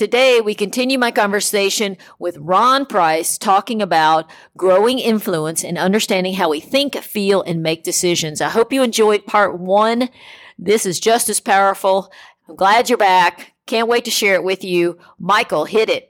Today, we continue my conversation with Ron Price talking about growing influence and understanding how we think, feel, and make decisions. I hope you enjoyed part one. This is just as powerful. I'm glad you're back. Can't wait to share it with you. Michael, hit it.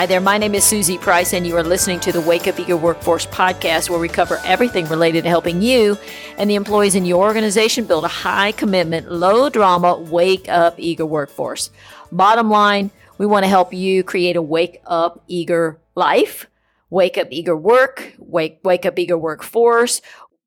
Hi there, my name is Susie Price, and you are listening to the Wake Up Eager Workforce podcast, where we cover everything related to helping you and the employees in your organization build a high commitment, low drama, wake up eager workforce. Bottom line, we want to help you create a wake up eager life, wake up eager work, wake, wake up eager workforce,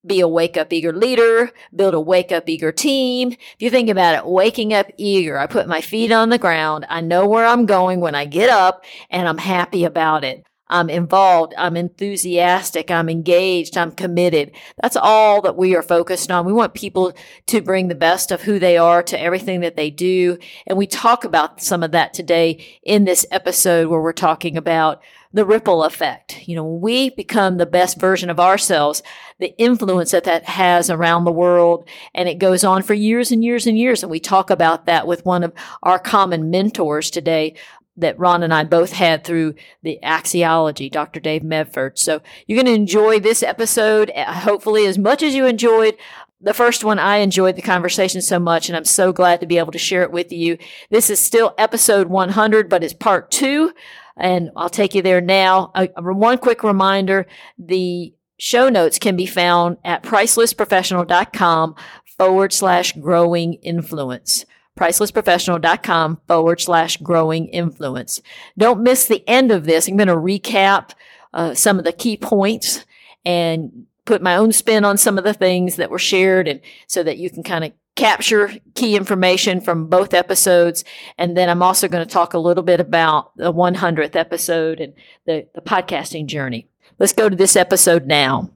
be a wake up eager leader, build a wake up eager team. If you think about it, waking up eager, I put my feet on the ground. I know where I'm going when I get up and I'm happy about it. I'm involved. I'm enthusiastic. I'm engaged. I'm committed. That's all that we are focused on. We want people to bring the best of who they are to everything that they do. And we talk about some of that today in this episode where we're talking about the ripple effect. You know, we become the best version of ourselves, the influence that that has around the world, and it goes on for years and years and years. And we talk about that with one of our common mentors today that Ron and I both had through the axiology, Dr. Dave Medford. So you're going to enjoy this episode, uh, hopefully as much as you enjoyed the first one, I enjoyed the conversation so much, and I'm so glad to be able to share it with you. This is still episode 100, but it's part two and I'll take you there now. Uh, one quick reminder the show notes can be found at pricelessprofessional.com forward slash growing influence. Pricelessprofessional.com forward slash growing influence. Don't miss the end of this. I'm going to recap uh, some of the key points and put my own spin on some of the things that were shared and so that you can kind of capture key information from both episodes. And then I'm also going to talk a little bit about the 100th episode and the, the podcasting journey. Let's go to this episode now.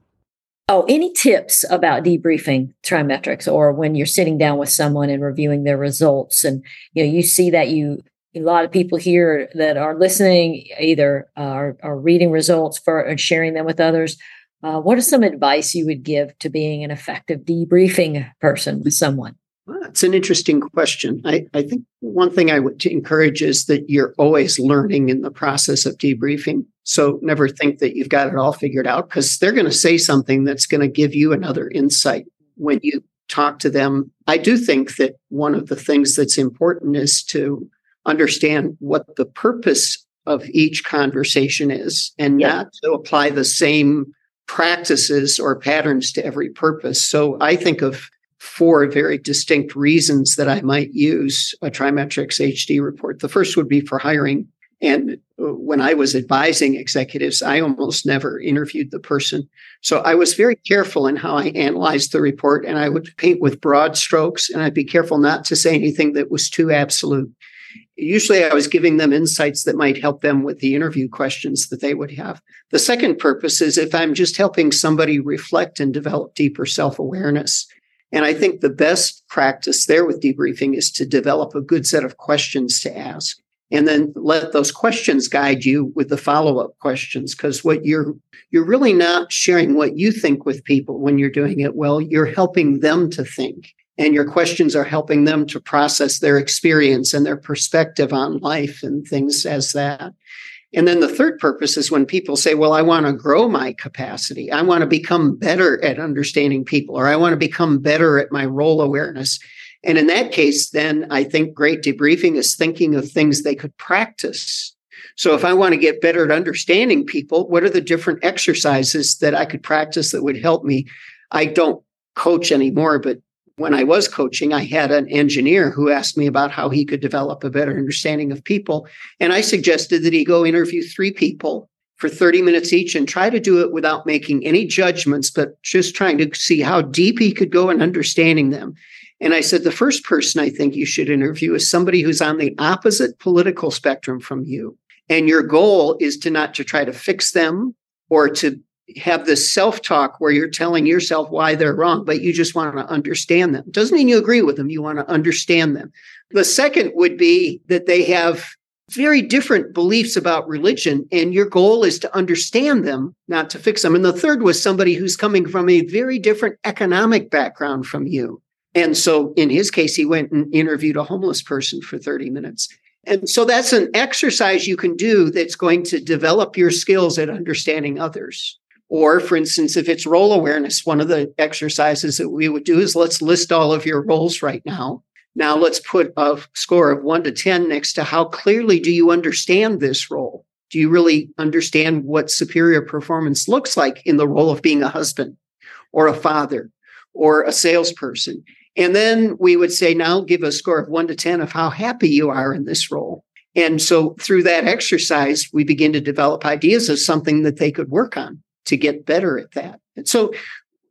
Oh, any tips about debriefing TriMetrix or when you're sitting down with someone and reviewing their results? And, you know, you see that you, a lot of people here that are listening either are, are reading results for and sharing them with others uh, what is some advice you would give to being an effective debriefing person with someone? Well, that's an interesting question. I, I think one thing I would encourage is that you're always learning in the process of debriefing. So never think that you've got it all figured out because they're going to say something that's going to give you another insight when you talk to them. I do think that one of the things that's important is to understand what the purpose of each conversation is and yeah. not to apply the same practices or patterns to every purpose. So I think of four very distinct reasons that I might use a TriMetrix HD report. The first would be for hiring. And uh, when I was advising executives, I almost never interviewed the person. So I was very careful in how I analyzed the report and I would paint with broad strokes and I'd be careful not to say anything that was too absolute usually I was giving them insights that might help them with the interview questions that they would have. The second purpose is if I'm just helping somebody reflect and develop deeper self awareness. And I think the best practice there with debriefing is to develop a good set of questions to ask and then let those questions guide you with the follow-up questions because what you're you're really not sharing what you think with people when you're doing it well you're helping them to think and your questions are helping them to process their experience and their perspective on life and things as that. And then the third purpose is when people say, Well, I want to grow my capacity. I want to become better at understanding people, or I want to become better at my role awareness. And in that case, then I think great debriefing is thinking of things they could practice. So if I want to get better at understanding people, what are the different exercises that I could practice that would help me? I don't coach anymore, but when I was coaching, I had an engineer who asked me about how he could develop a better understanding of people. And I suggested that he go interview three people for 30 minutes each and try to do it without making any judgments, but just trying to see how deep he could go in understanding them. And I said, the first person I think you should interview is somebody who's on the opposite political spectrum from you. And your goal is to not to try to fix them or to have this self talk where you're telling yourself why they're wrong, but you just want to understand them. Doesn't mean you agree with them. You want to understand them. The second would be that they have very different beliefs about religion, and your goal is to understand them, not to fix them. And the third was somebody who's coming from a very different economic background from you. And so in his case, he went and interviewed a homeless person for 30 minutes. And so that's an exercise you can do that's going to develop your skills at understanding others. Or, for instance, if it's role awareness, one of the exercises that we would do is let's list all of your roles right now. Now let's put a score of one to 10 next to how clearly do you understand this role? Do you really understand what superior performance looks like in the role of being a husband or a father or a salesperson? And then we would say, now give a score of one to 10 of how happy you are in this role. And so through that exercise, we begin to develop ideas of something that they could work on to get better at that. And so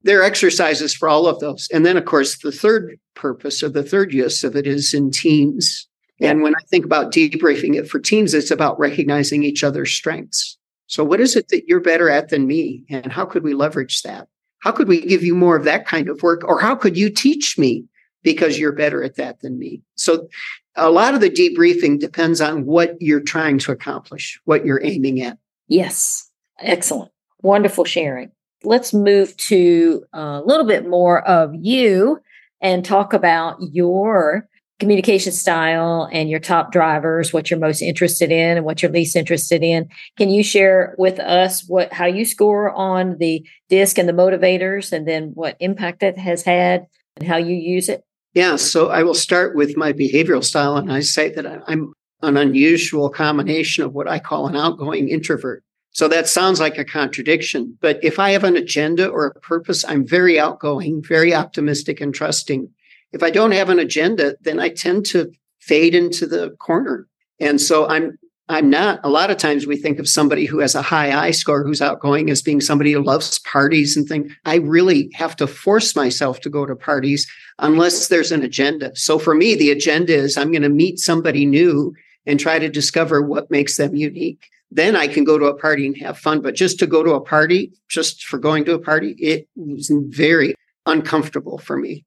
there are exercises for all of those. And then, of course, the third purpose or the third use of it is in teams. And when I think about debriefing it for teams, it's about recognizing each other's strengths. So, what is it that you're better at than me? And how could we leverage that? How could we give you more of that kind of work? Or how could you teach me because you're better at that than me? So, a lot of the debriefing depends on what you're trying to accomplish, what you're aiming at. Yes. Excellent. Wonderful sharing. Let's move to a little bit more of you and talk about your communication style and your top drivers, what you're most interested in and what you're least interested in. Can you share with us what how you score on the disc and the motivators and then what impact it has had and how you use it? Yeah, so I will start with my behavioral style and I say that I'm an unusual combination of what I call an outgoing introvert. So that sounds like a contradiction. But if I have an agenda or a purpose, I'm very outgoing, very optimistic and trusting. If I don't have an agenda, then I tend to fade into the corner. And so I'm I'm not a lot of times we think of somebody who has a high I score who's outgoing as being somebody who loves parties and things. I really have to force myself to go to parties unless there's an agenda. So for me, the agenda is I'm going to meet somebody new and try to discover what makes them unique then I can go to a party and have fun. But just to go to a party, just for going to a party, it was very uncomfortable for me.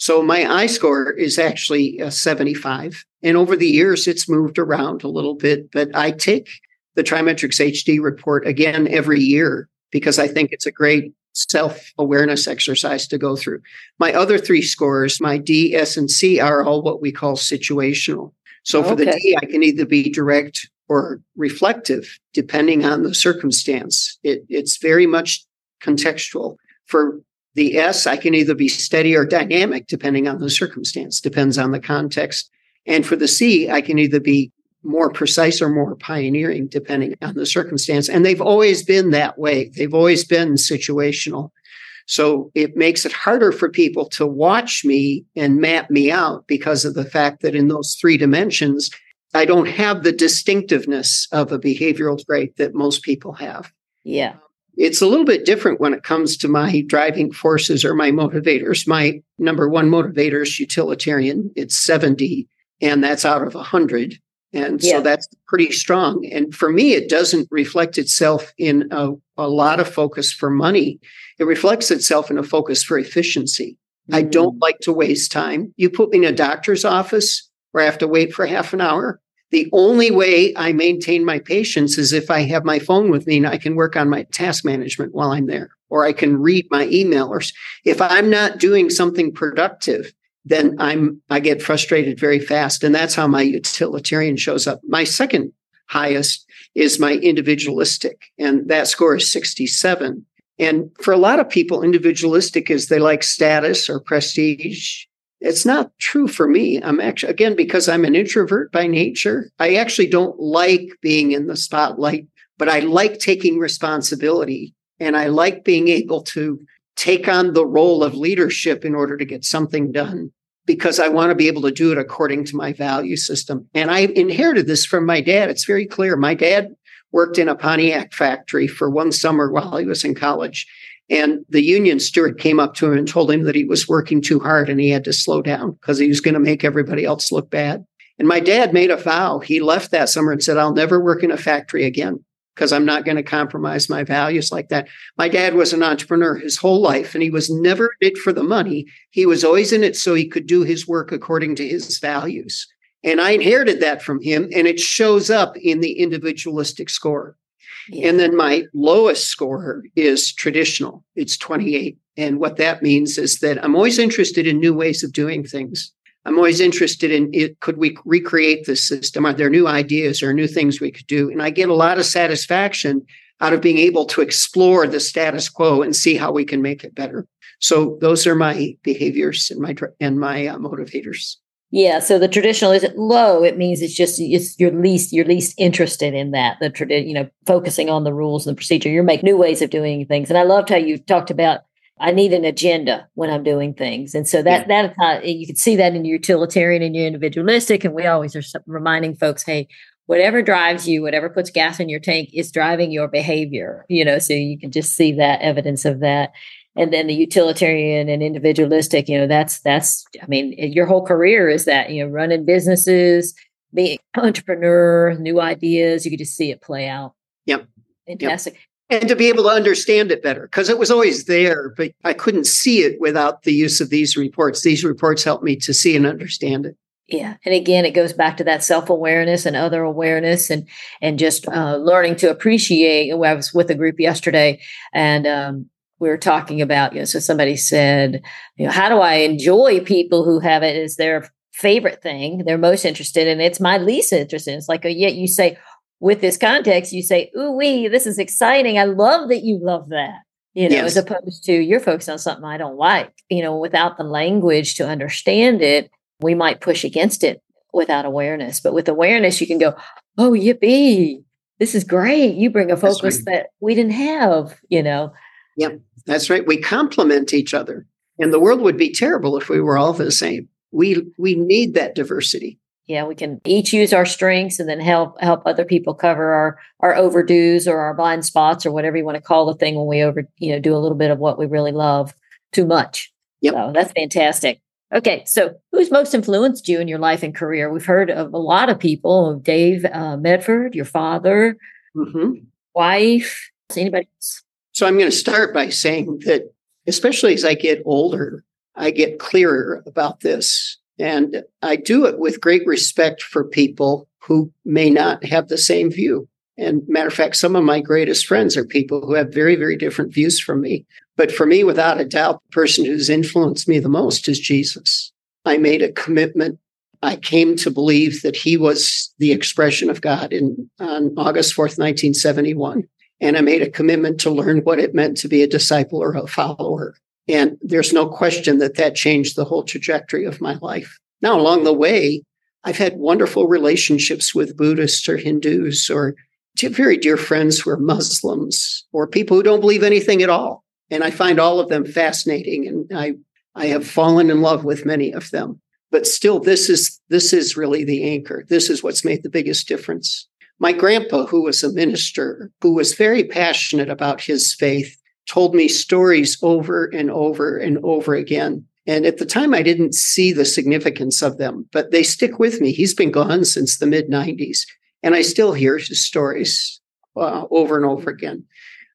So my I score is actually a 75. And over the years, it's moved around a little bit, but I take the TriMetrix HD report again every year because I think it's a great self awareness exercise to go through. My other three scores, my D, S, and C, are all what we call situational. So for okay. the D, I can either be direct or reflective, depending on the circumstance. It, it's very much contextual. For the S, I can either be steady or dynamic, depending on the circumstance, depends on the context. And for the C, I can either be more precise or more pioneering, depending on the circumstance. And they've always been that way. They've always been situational. So it makes it harder for people to watch me and map me out because of the fact that in those three dimensions, I don't have the distinctiveness of a behavioral trait that most people have. Yeah. It's a little bit different when it comes to my driving forces or my motivators. My number one motivator is utilitarian. It's 70, and that's out of 100. And yeah. so that's pretty strong. And for me, it doesn't reflect itself in a, a lot of focus for money. It reflects itself in a focus for efficiency. Mm-hmm. I don't like to waste time. You put me in a doctor's office, where I have to wait for half an hour. The only way I maintain my patience is if I have my phone with me and I can work on my task management while I'm there, or I can read my email. Or if I'm not doing something productive, then I'm I get frustrated very fast, and that's how my utilitarian shows up. My second highest is my individualistic, and that score is 67. And for a lot of people, individualistic is they like status or prestige it's not true for me. I'm actually, again, because I'm an introvert by nature, I actually don't like being in the spotlight, but I like taking responsibility and I like being able to take on the role of leadership in order to get something done because I want to be able to do it according to my value system. And I inherited this from my dad. It's very clear. My dad worked in a Pontiac factory for one summer while he was in college. And the union steward came up to him and told him that he was working too hard and he had to slow down because he was going to make everybody else look bad. And my dad made a vow. He left that summer and said, I'll never work in a factory again because I'm not going to compromise my values like that. My dad was an entrepreneur his whole life and he was never in it for the money. He was always in it so he could do his work according to his values. And I inherited that from him and it shows up in the individualistic score. And then my lowest score is traditional. It's 28. And what that means is that I'm always interested in new ways of doing things. I'm always interested in it. Could we recreate this system? Are there new ideas or new things we could do? And I get a lot of satisfaction out of being able to explore the status quo and see how we can make it better. So those are my behaviors and my and my uh, motivators. Yeah. So the traditional is it low. It means it's just it's your least you're least interested in that. The tradition, you know, focusing on the rules and the procedure. You're making new ways of doing things. And I loved how you talked about I need an agenda when I'm doing things. And so that yeah. that uh, you can see that in your utilitarian and your individualistic. And we always are reminding folks, hey, whatever drives you, whatever puts gas in your tank is driving your behavior. You know, so you can just see that evidence of that. And then the utilitarian and individualistic, you know, that's that's I mean, your whole career is that, you know, running businesses, being entrepreneur, new ideas, you can just see it play out. Yep. Fantastic. Yep and to be able to understand it better because it was always there, but I couldn't see it without the use of these reports. These reports helped me to see and understand it. Yeah, and again, it goes back to that self awareness and other awareness, and and just uh, learning to appreciate. I was with a group yesterday, and um, we were talking about you know. So somebody said, you know, how do I enjoy people who have it as their favorite thing, they're most interested in? It's my least interested. It's like, uh, yet you say, with this context, you say, "Ooh, wee, this is exciting. I love that you love that." You know, yes. as opposed to you're focused on something I don't like. You know, without the language to understand it, we might push against it without awareness. But with awareness, you can go, "Oh, yippee! This is great. You bring a focus that we didn't have." You know. Yep, that's right. We complement each other, and the world would be terrible if we were all the same. We we need that diversity yeah we can each use our strengths and then help help other people cover our our overdues or our blind spots or whatever you want to call the thing when we over you know do a little bit of what we really love too much yep. so that's fantastic okay so who's most influenced you in your life and career we've heard of a lot of people dave uh, medford your father mm-hmm. wife anybody else so i'm going to start by saying that especially as i get older i get clearer about this and I do it with great respect for people who may not have the same view. And matter of fact, some of my greatest friends are people who have very, very different views from me. But for me, without a doubt, the person who's influenced me the most is Jesus. I made a commitment. I came to believe that he was the expression of God in on August 4th, 1971. And I made a commitment to learn what it meant to be a disciple or a follower. And there's no question that that changed the whole trajectory of my life. Now, along the way, I've had wonderful relationships with Buddhists or Hindus or very dear friends who are Muslims or people who don't believe anything at all. And I find all of them fascinating. And I, I have fallen in love with many of them. But still, this is this is really the anchor. This is what's made the biggest difference. My grandpa, who was a minister, who was very passionate about his faith, told me stories over and over and over again. And at the time, I didn't see the significance of them, but they stick with me. He's been gone since the mid 90s, and I still hear his stories uh, over and over again.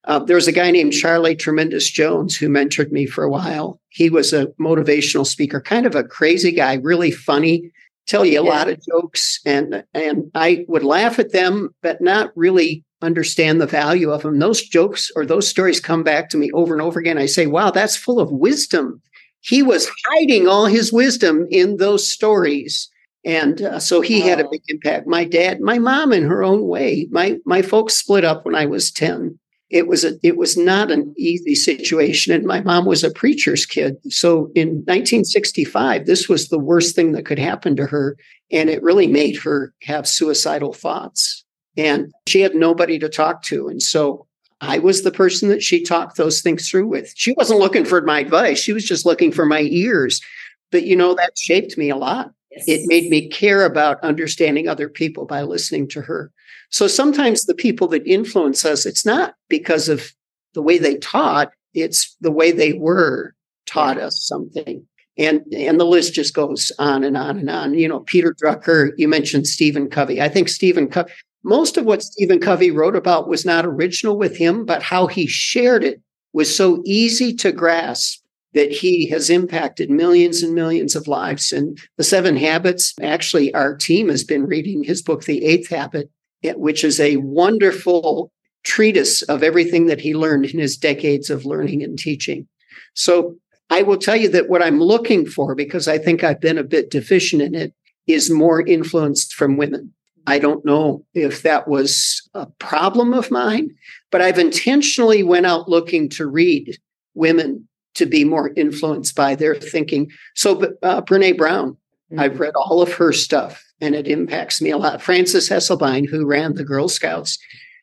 Uh, there was a guy named Charlie Tremendous Jones who mentored me for a while. He was a motivational speaker, kind of a crazy guy, really funny, tell you a yeah. lot of jokes, and and I would laugh at them, but not really understand the value of them. Those jokes or those stories come back to me over and over again. I say, wow, that's full of wisdom. He was hiding all his wisdom in those stories. And uh, so he had a big impact. My dad, my mom in her own way. My my folks split up when I was 10. It was a it was not an easy situation and my mom was a preacher's kid. So in 1965 this was the worst thing that could happen to her and it really made her have suicidal thoughts and she had nobody to talk to. And so I was the person that she talked those things through with. She wasn't looking for my advice, she was just looking for my ears. But you know, that shaped me a lot. Yes. It made me care about understanding other people by listening to her. So sometimes the people that influence us, it's not because of the way they taught, it's the way they were taught us something. And and the list just goes on and on and on. You know, Peter Drucker, you mentioned Stephen Covey. I think Stephen Covey, most of what Stephen Covey wrote about was not original with him, but how he shared it was so easy to grasp that he has impacted millions and millions of lives. And the seven habits, actually, our team has been reading his book, The Eighth Habit, which is a wonderful treatise of everything that he learned in his decades of learning and teaching. So I will tell you that what I'm looking for, because I think I've been a bit deficient in it, is more influence from women. I don't know if that was a problem of mine, but I've intentionally went out looking to read women to be more influenced by their thinking. So, uh, Brene Brown, mm-hmm. I've read all of her stuff and it impacts me a lot. Frances Hesselbein, who ran the Girl Scouts,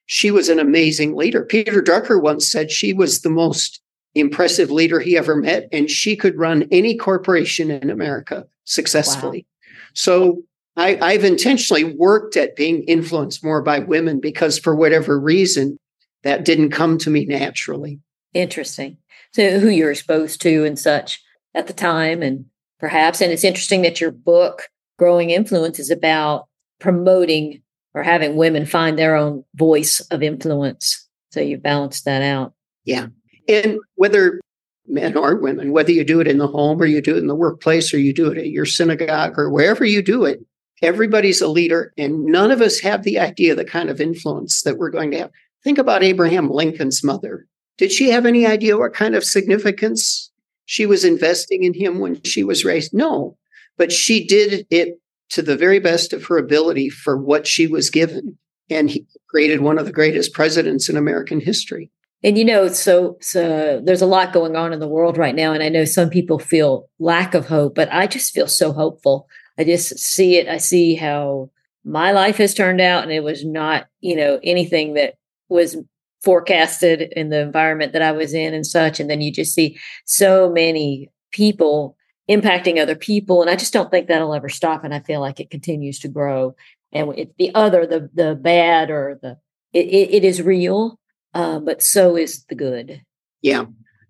she was an amazing leader. Peter Drucker once said she was the most impressive leader he ever met, and she could run any corporation in America successfully. Wow. So I, have intentionally worked at being influenced more by women because, for whatever reason, that didn't come to me naturally. Interesting to who you're exposed to and such at the time and perhaps. And it's interesting that your book growing influence is about promoting or having women find their own voice of influence. So you balance that out. Yeah. And whether men or women whether you do it in the home or you do it in the workplace or you do it at your synagogue or wherever you do it everybody's a leader and none of us have the idea the kind of influence that we're going to have. Think about abraham lincoln's mother. Did she have any idea what kind of significance she was investing in him when she was raised? No, but she did it to the very best of her ability for what she was given. And he created one of the greatest presidents in American history. And you know, so so there's a lot going on in the world right now, and I know some people feel lack of hope, but I just feel so hopeful. I just see it. I see how my life has turned out, and it was not, you know, anything that was forecasted in the environment that I was in and such. And then you just see so many people impacting other people. And I just don't think that'll ever stop. And I feel like it continues to grow. And it, the other, the the bad or the it, it, it is real, uh, but so is the good. Yeah.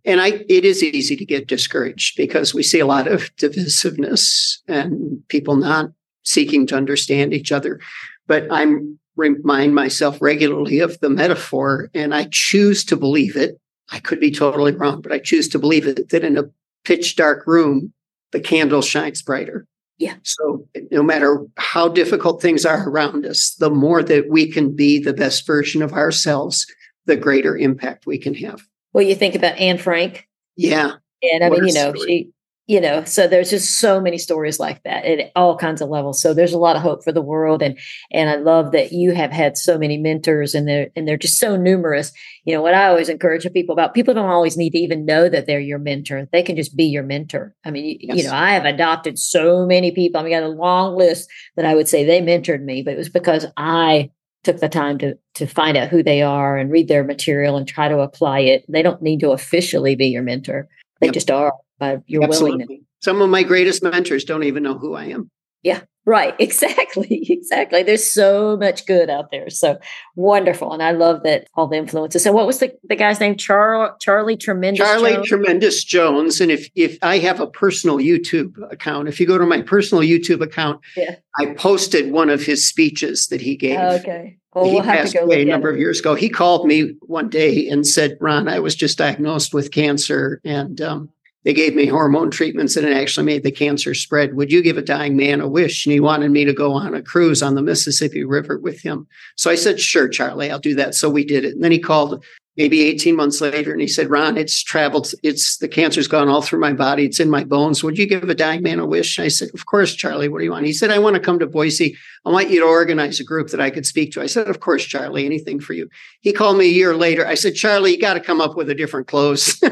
And I, it is easy to get discouraged because we see a lot of divisiveness and people not seeking to understand each other. But I'm remind myself regularly of the metaphor, and I choose to believe it. I could be totally wrong, but I choose to believe it that in a pitch dark room, the candle shines brighter. Yeah. So no matter how difficult things are around us, the more that we can be the best version of ourselves, the greater impact we can have. Well, you think about Anne Frank. Yeah. And I mean, you know, story. she you know so there's just so many stories like that at all kinds of levels. So there's a lot of hope for the world and and i love that you have had so many mentors and they're and they're just so numerous. You know what i always encourage people about people don't always need to even know that they're your mentor. They can just be your mentor. I mean yes. you know i have adopted so many people. I mean i got a long list that i would say they mentored me but it was because i took the time to to find out who they are and read their material and try to apply it. They don't need to officially be your mentor. They yep. just are by your Absolutely. willingness. Some of my greatest mentors don't even know who I am. Yeah, right. Exactly. Exactly. There's so much good out there. So wonderful. And I love that all the influences. So what was the, the guy's name? Char- Charlie Tremendous Charlie Jones? Tremendous Jones. And if if I have a personal YouTube account, if you go to my personal YouTube account, yeah. I posted one of his speeches that he gave. okay. Well, he we'll passed away a number of years ago. He called me one day and said, Ron, I was just diagnosed with cancer and um, they gave me hormone treatments and it actually made the cancer spread. Would you give a dying man a wish? And he wanted me to go on a cruise on the Mississippi River with him. So I said, sure, Charlie, I'll do that. So we did it. And then he called maybe 18 months later and he said ron it's traveled it's the cancer's gone all through my body it's in my bones. Would you give a dying man a wish? I said of course charlie what do you want? He said i want to come to boise. I want you to organize a group that i could speak to. I said of course charlie anything for you. He called me a year later. I said charlie you got to come up with a different clothes.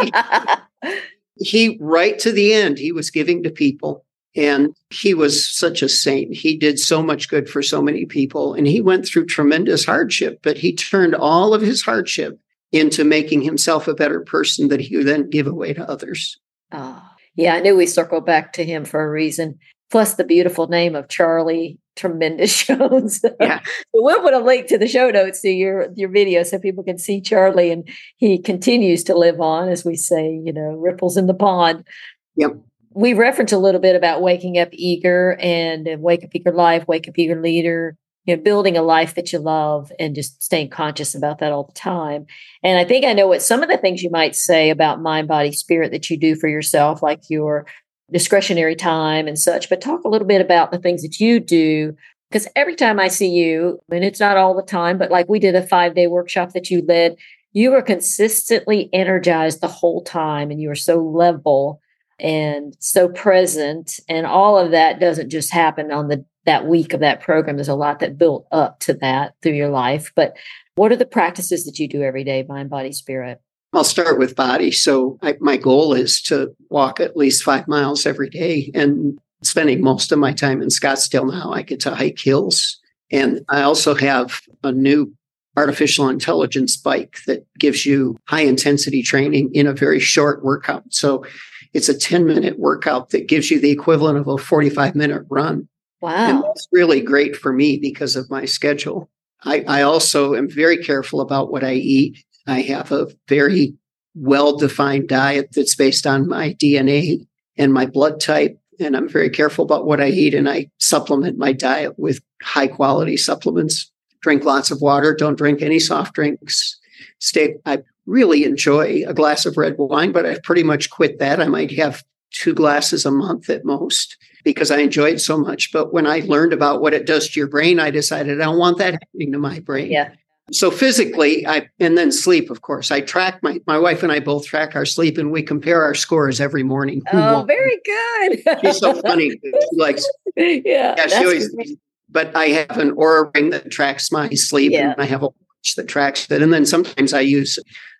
He, he right to the end he was giving to people and he was such a saint. He did so much good for so many people. And he went through tremendous hardship, but he turned all of his hardship into making himself a better person that he would then give away to others. Oh, yeah, I knew we circled back to him for a reason. plus the beautiful name of Charlie Tremendous Jones. Yeah. we'll put a link to the show notes to your your video so people can see Charlie and he continues to live on, as we say, you know, ripples in the pond. Yep. We reference a little bit about waking up eager and wake up eager life, wake up eager leader, you know, building a life that you love and just staying conscious about that all the time. And I think I know what some of the things you might say about mind, body, spirit that you do for yourself, like your discretionary time and such, but talk a little bit about the things that you do. Because every time I see you, and it's not all the time, but like we did a five day workshop that you led, you were consistently energized the whole time and you were so level and so present. And all of that doesn't just happen on the that week of that program. There's a lot that built up to that through your life. But what are the practices that you do every day, mind, body, spirit? I'll start with body. So I, my goal is to walk at least five miles every day and spending most of my time in Scottsdale now. I get to hike hills. And I also have a new artificial intelligence bike that gives you high intensity training in a very short workout. So it's a 10 minute workout that gives you the equivalent of a 45 minute run. Wow. And that's really great for me because of my schedule. I, I also am very careful about what I eat. I have a very well defined diet that's based on my DNA and my blood type. And I'm very careful about what I eat. And I supplement my diet with high quality supplements. Drink lots of water. Don't drink any soft drinks. Stay, I really enjoy a glass of red wine, but I've pretty much quit that. I might have two glasses a month at most because I enjoy it so much. But when I learned about what it does to your brain, I decided I don't want that happening to my brain. Yeah. So physically, I and then sleep, of course. I track my my wife and I both track our sleep, and we compare our scores every morning. Who Oh, won. very good. She's so funny. She likes, yeah. yeah, she always. great. But I have an Oura ring that tracks my sleep, Yeah. and I have a watch that tracks it. And then sometimes I use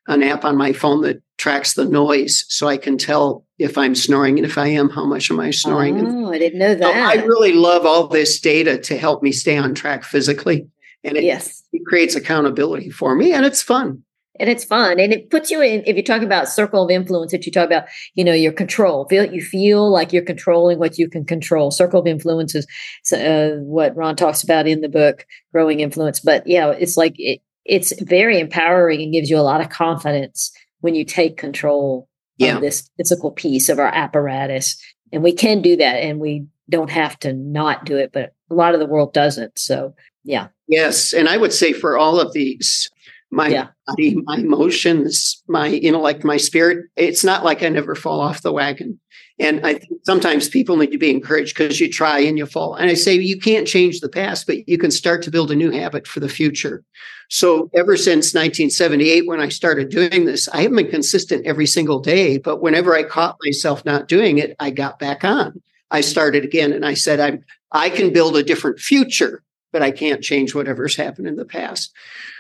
an app on my phone that tracks the noise, so I can tell if I'm snoring, and if I am, how much am I snoring? And Oh, I didn't know so that. I really love all this data to help me stay on track physically, and it, yes. it creates accountability for me, and it's fun. and it's fun and it puts you in if you talk about circle of influence that you talk about you know your control feel you feel like you're controlling what you can control circle of influence is uh, what ron talks about in the book growing influence but yeah it's like it, it's very empowering and gives you a lot of confidence when you take control Yeah. of this physical piece of our apparatus and we can do that and we don't have to not do it but a lot of the world doesn't so yeah Yes, and I would say for all of these, my Yeah. body, my emotions, my intellect, my spirit, it's not like I never fall off the wagon. And I think sometimes people need to be encouraged because you try and you fall. And I say you can't change the past, but you can start to build a new habit for the future. So ever since 1978, when I started doing this, I haven't been consistent every single day, but whenever I caught myself not doing it, I got back on. I started again and I said, I'm I can build a different future, but I can't change whatever's happened in the past.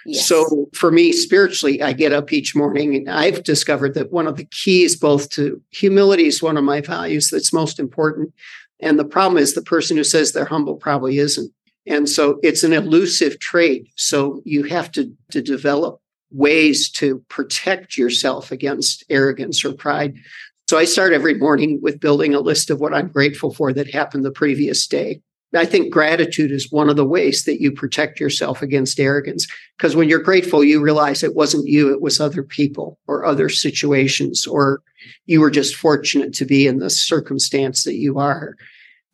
yes. So for me, spiritually, I get up each morning and I've discovered that one of the keys both to humility is one of my values that's most important. And the problem is the person who says they're humble probably isn't. And so it's an elusive trait. So you have to, to develop ways to protect yourself against arrogance or pride. So I start every morning with building a list of what I'm grateful for that happened the previous day. I think gratitude is one of the ways that you protect yourself against arrogance. Because when you're grateful, you realize it wasn't you, it was other people or other situations, or you were just fortunate to be in the circumstance that you are.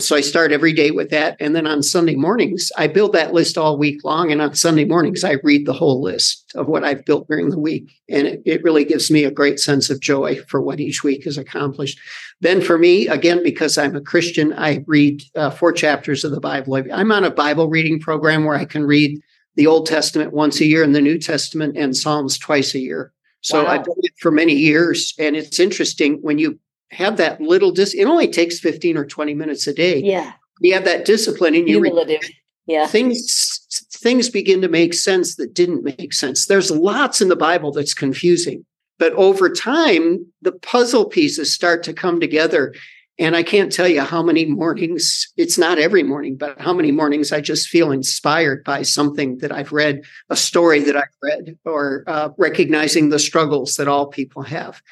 So I start every day with that. And then on Sunday mornings, I build that list all week long. And on Sunday mornings, I read the whole list of what I've built during the week. And it, it really gives me a great sense of joy for what each week is accomplished. Then for me, again, because I'm a Christian, I read uh, four chapters of the Bible. I'm on a Bible reading program where I can read the Old Testament once a year and the New Testament and Psalms twice a year. So Wow. I've done it for many years. And it's interesting when you have that little dis it only takes 15 or 20 minutes a day. yeah You have that discipline and you cumulative yeah things things begin to make sense that didn't make sense. There's lots in the Bible that's confusing. But over time, the puzzle pieces start to come together. And I can't tell you how many mornings, it's not every morning, but how many mornings I just feel inspired by something that I've read, a story that I've read, or uh, recognizing the struggles that all people have.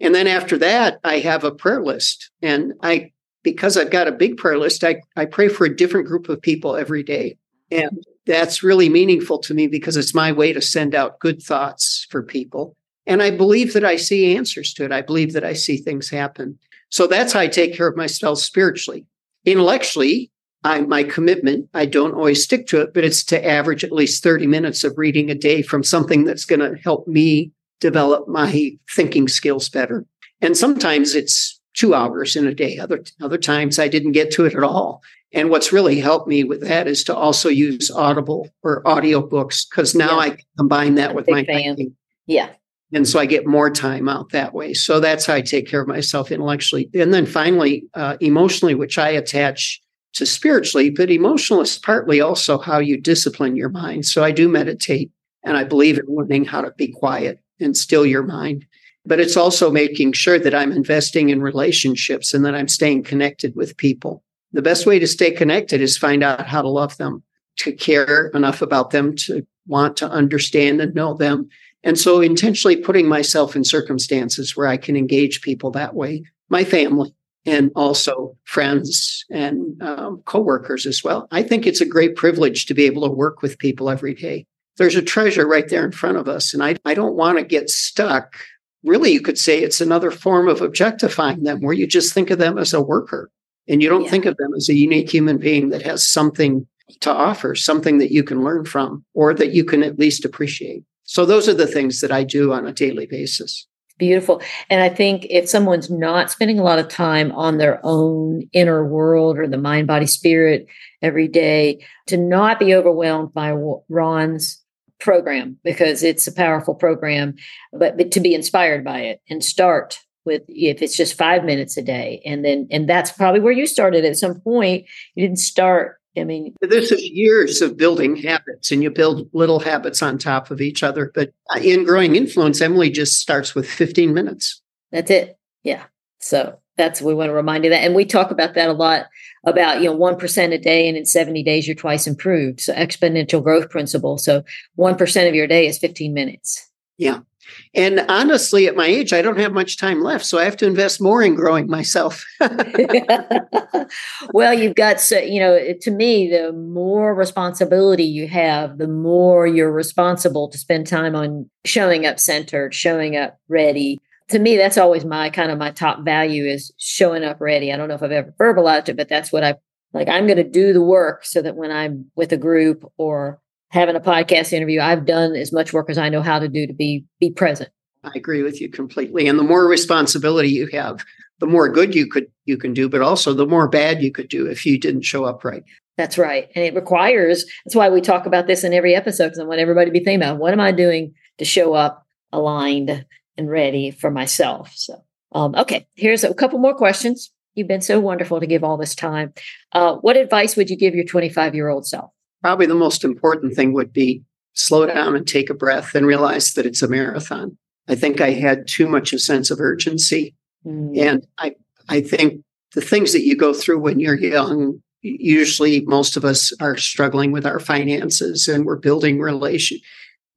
And then after that, I have a prayer list. And I because I've got a big prayer list, I, I pray for a different group of people every day. And that's really meaningful to me because it's my way to send out good thoughts for people. And I believe that I see answers to it. I believe that I see things happen. So that's how I take care of myself spiritually. Intellectually, I, my commitment, I don't always stick to it, but it's to average at least 30 minutes of reading a day from something that's going to help me develop my thinking skills better. And sometimes it's two hours in a day. Other, other times I didn't get to it at all. And what's really helped me with that is to also use Audible or audiobooks because now yeah. I combine that with my fan. Thinking. Yeah. And so I get more time out that way. So that's how I take care of myself intellectually. And then finally, uh, emotionally, which I attach to spiritually, but emotional is partly also how you discipline your mind. So I do meditate and I believe in learning how to be quiet and still your mind. But it's also making sure that I'm investing in relationships and that I'm staying connected with people. The best way to stay connected is find out how to love them, to care enough about them, to want to understand and know them. And so intentionally putting myself in circumstances where I can engage people that way, my family, and also friends and um, coworkers as well. I think it's a great privilege to be able to work with people every day. There's a treasure right there in front of us. And I, I don't want to get stuck. Really, you could say it's another form of objectifying them where you just think of them as a worker and you don't yeah. think of them as a unique human being that has something to offer, something that you can learn from or that you can at least appreciate. So those are the things that I do on a daily basis. Beautiful. And I think if someone's not spending a lot of time on their own inner world or the mind, body, spirit every day, to not be overwhelmed by Ron's program because it's a powerful program, but, but to be inspired by it and start with if it's just five minutes a day. And then, and that's probably where you started at some point. You didn't start I mean, this is years of building habits, and you build little habits on top of each other. But in growing influence, Emily just starts with 15 minutes. That's it. Yeah. So that's we want to remind you that, and we talk about that a lot about you know one percent a day, and in 70 days you're twice improved. So exponential growth principle. So one percent of your day is 15 minutes. Yeah. And honestly, at my age, I don't have much time left. So I have to invest more in growing myself. well, you've got, so, you know, to me, the more responsibility you have, the more you're responsible to spend time on showing up centered, showing up ready. To me, that's always my kind of my top value is showing up ready. I don't know if I've ever verbalized it, but that's what I like. I'm going to do the work so that when I'm with a group or having a podcast interview, I've done as much work as I know how to do to be be present. I agree with you completely. And the more responsibility you have, the more good you could you can do, but also the more bad you could do if you didn't show up right. That's right. And it requires that's why we talk about this in every episode because I want everybody to be thinking about what am I doing to show up aligned and ready for myself. So um, okay, here's a couple more questions. You've been so wonderful to give all this time. Uh, what advice would you give your 25 year old self? probably the most important thing would be slow down and take a breath and realize that it's a marathon. I think I had too much of a sense of urgency. Mm. And I, I think the things that you go through when you're young, usually most of us are struggling with our finances and we're building relation.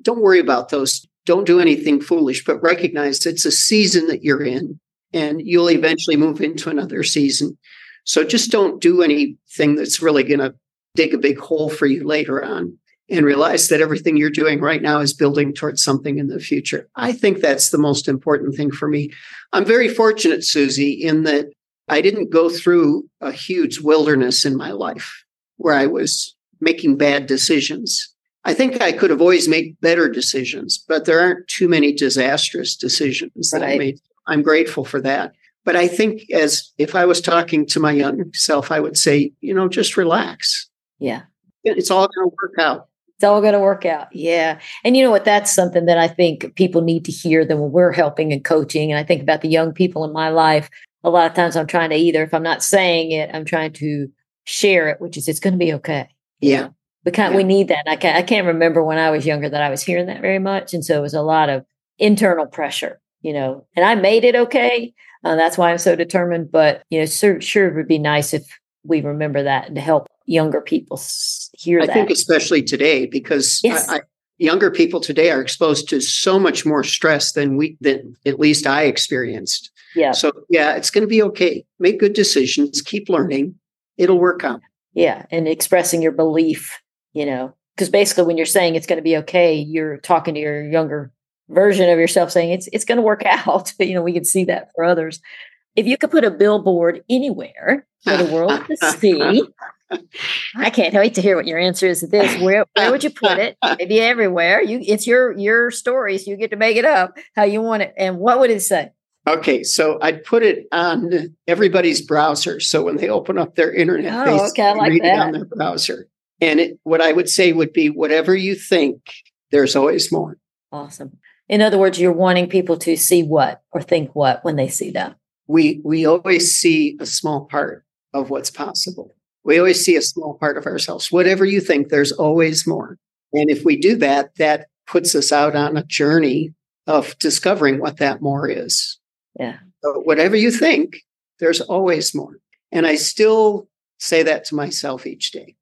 Don't worry about those. Don't do anything foolish, but recognize it's a season that you're in and you'll eventually move into another season. So just don't do anything that's really going to dig a big hole for you later on and realize that everything you're doing right now is building towards something in the future. I think that's the most important thing for me. I'm very fortunate, Susie, in that I didn't go through a huge wilderness in my life where I was making bad decisions. I think I could have always made better decisions, but there aren't too many disastrous decisions that right. I made. I'm grateful for that. But I think as if I was talking to my young self, I would say, you know, just relax yeah. It's all going to work out. It's all going to work out. Yeah. And you know what? That's something that I think people need to hear that when we're helping and coaching. And I think about the young people in my life. A lot of times I'm trying to either, if I'm not saying it, I'm trying to share it, which is it's going to be okay. Yeah. We can't, yeah. we need that. I can't, I can't remember when I was younger that I was hearing that very much. And so it was a lot of internal pressure, you know, and I made it okay. Uh, that's why I'm so determined. But, you know, sure, sure it would be nice if we remember that and to help younger people hear I that. I think especially today because yes. I, I, younger people today are exposed to so much more stress than we than at least I experienced. Yeah. So, yeah, it's going to be okay. Make good decisions, keep learning. It'll work out. Yeah. And expressing your belief, you know, because basically when you're saying it's going to be okay, you're talking to your younger version of yourself saying it's it's going to work out. you know, we can see that for others. If you could put a billboard anywhere for the world to see, I can't wait to hear what your answer is to this. Where where would you put it? Maybe everywhere. You it's your your story, so you get to make it up how you want it. And what would it say? Okay, so I'd put it on everybody's browser. So when they open up their internet, Oh, they okay, I like read it that. on their browser. And it, what I would say would be whatever you think, there's always more. Awesome. In other words, you're wanting people to see what or think what when they see that. We we always see a small part of what's possible. We always see a small part of ourselves. Whatever you think, there's always more. And if we do that, that puts us out on a journey of discovering what that more is. Yeah. So whatever you think, there's always more. And I still say that to myself each day.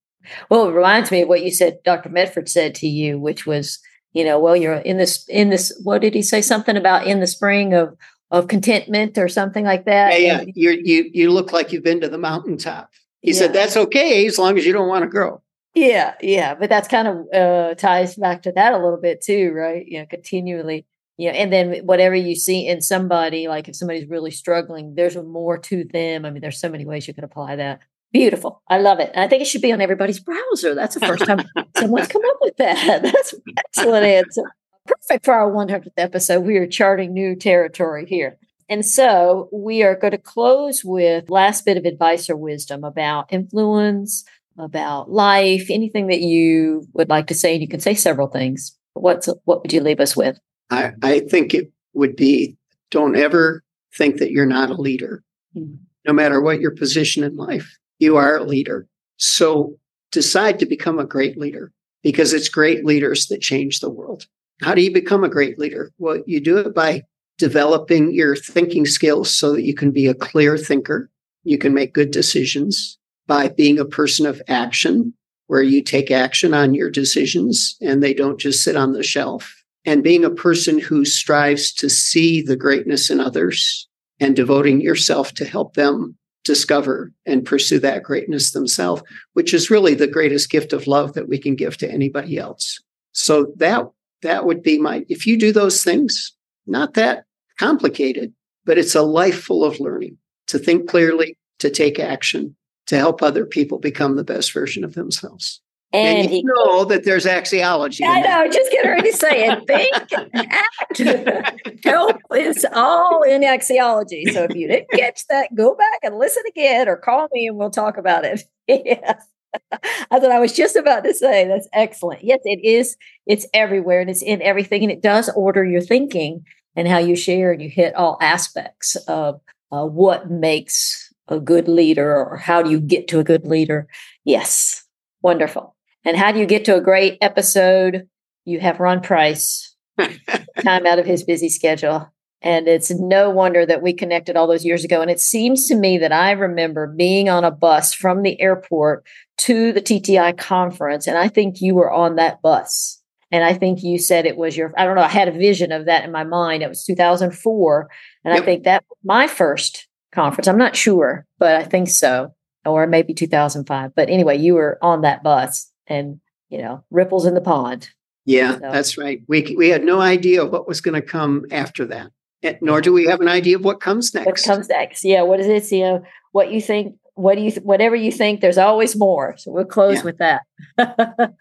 Well, it reminds me of what you said Dr. Mefford said to you, which was, you know, well, you're in this in this what did he say? Something about in the spring of of contentment or something like that. Yeah, yeah. You're, you you look like you've been to the mountaintop. He said that's okay as long as you don't want to grow. Yeah, yeah, but that's kind of uh, ties back to that a little bit too, right? You know, continually, you know, and then whatever you see in somebody, like if somebody's really struggling, there's more to them. I mean, there's so many ways you could apply that. Beautiful, I love it. And I think it should be on everybody's browser. That's the first time someone's come up with that. That's an excellent answer. Perfect for our 100th episode. We are charting new territory here. And so we are going to close with last bit of advice or wisdom about influence, about life, anything that you would like to say. And you can say several things. What's what would you leave us with? I, I think it would be don't ever think that you're not a leader. Mhm. No matter what your position in life, you are a leader. So decide to become a great leader because it's great leaders that change the world. How do you become a great leader? Well, you do it by developing your thinking skills so that you can be a clear thinker. You can make good decisions by being a person of action, where you take action on your decisions and they don't just sit on the shelf. And being a person who strives to see the greatness in others and devoting yourself to help them discover and pursue that greatness themselves, which is really the greatest gift of love that we can give to anybody else. So that that would be my if you do those things, not that complicated, but it's a life full of learning to think clearly, to take action, to help other people become the best version of themselves. And, And you he, know that there's axiology. I know, just get ready to say it. Think, act, help. It's all in axiology. So if you didn't catch that, go back and listen again or call me and we'll talk about it. yes. That's what I was just about to say. That's excellent. Yes, it is. It's everywhere and it's in everything. And it does order your thinking and how you share and you hit all aspects of uh, what makes a good leader or how do you get to a good leader. Yes. Wonderful. And how do you get to a great episode? You have Ron Price, time out of his busy schedule. And it's no wonder that we connected all those years ago. And it seems to me that I remember being on a bus from the airport to the TTI conference. And I think you were on that bus. And I think you said it was your, I don't know, I had a vision of that in my mind. It was 2004. And Yep. I think that was my first conference. I'm not sure, but I think so. Or maybe 2005. But anyway, you were on that bus and, you know, ripples in the pond. Yeah, So- that's right. We we had no idea what was going to come after that, Eh, nor do we have an idea of what comes next. What comes next? Yeah. What is it? You know, what you think, what do you, th- whatever you think, there's always more. So we'll close Yeah. with that.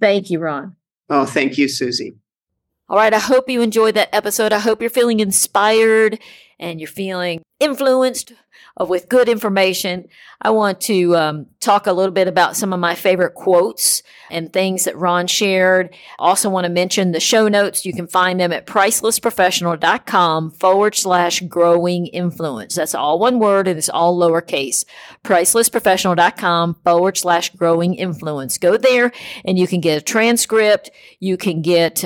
Thank you, Ron. oh, thank you, Susie. All right. I hope you enjoyed that episode. I hope you're feeling inspired and you're feeling influenced uh, with good information. I want to um, talk a little bit about some of my favorite quotes and things that Ron shared. Also want to mention the show notes. You can find them at pricelessprofessional.com forward slash growing influence. That's all one word and it's all lowercase. Pricelessprofessional.com forward slash growing influence. Go there and you can get a transcript. You can get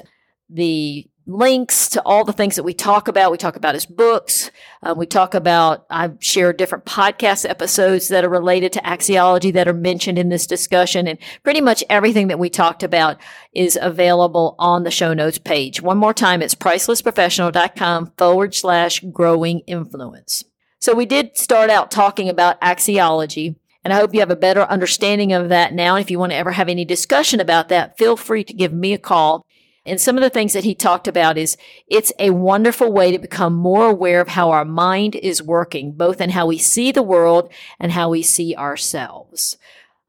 the links to all the things that we talk about. We talk about his books. Um, we talk about, I've shared different podcast episodes that are related to axiology that are mentioned in this discussion. And pretty much everything that we talked about is available on the show notes page. One more time, it's pricelessprofessional.com forward slash growing influence. So we did start out talking about axiology. And I hope you have a better understanding of that now. And if you want to ever have any discussion about that, feel free to give me a call and some of the things that he talked about is it's a wonderful way to become more aware of how our mind is working, both in how we see the world and how we see ourselves.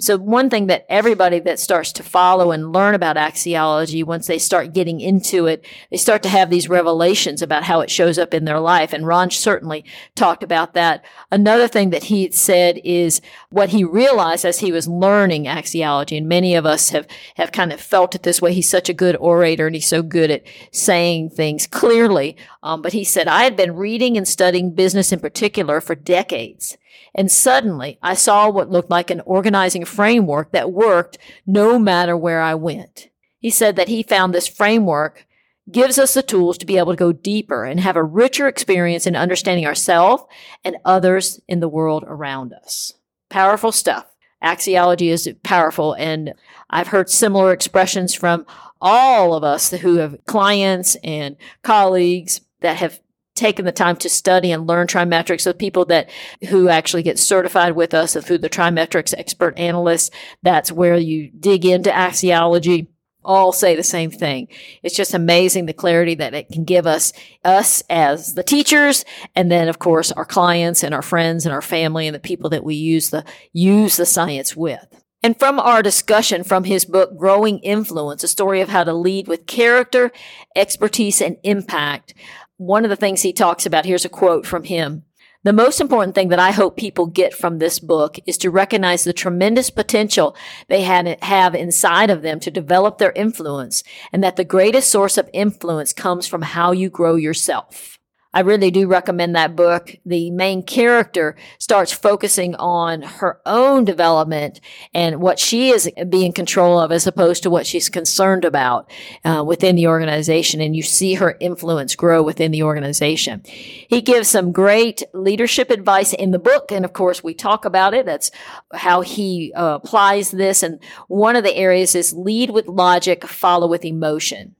So one thing that everybody that starts to follow and learn about axiology, once they start getting into it, they start to have these revelations about how it shows up in their life. And Ron certainly talked about that. Another thing that he said is what he realized as he was learning axiology. And many of us have, have kind of felt it this way. He's such a good orator and he's so good at saying things clearly. Um, but he said, I had been reading and studying business in particular for decades. And suddenly I saw what looked like an organizing framework that worked no matter where I went. He said that he found this framework gives us the tools to be able to go deeper and have a richer experience in understanding ourselves and others in the world around us. Powerful stuff. Axiology is powerful. And I've heard similar expressions from all of us who have clients and colleagues that have taken the time to study and learn TriMetrix. So people that who actually get certified with us through the TriMetrix expert analyst, that's where you dig into axiology all say the same thing. It's just amazing the clarity that it can give us, us as the teachers, and then of course our clients and our friends and our family and the people that we use the, use the science with. And from our discussion from his book, Growing Influence, a story of how to lead with character, expertise, and impact, one of the things he talks about, here's a quote from him. The most important thing that I hope people get from this book is to recognize the tremendous potential they have inside of them to develop their influence and that the greatest source of influence comes from how you grow yourself. I really do recommend that book. The main character starts focusing on her own development and what she is being control of as opposed to what she's concerned about uh, within the organization. And you see her influence grow within the organization. He gives some great leadership advice in the book. And of course, we talk about it. That's how he uh, applies this. And one of the areas is lead with logic, follow with emotion.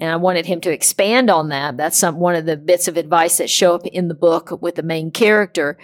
And I wanted him to expand on that. That's some, one of the bits of advice that show up in the book with the main character.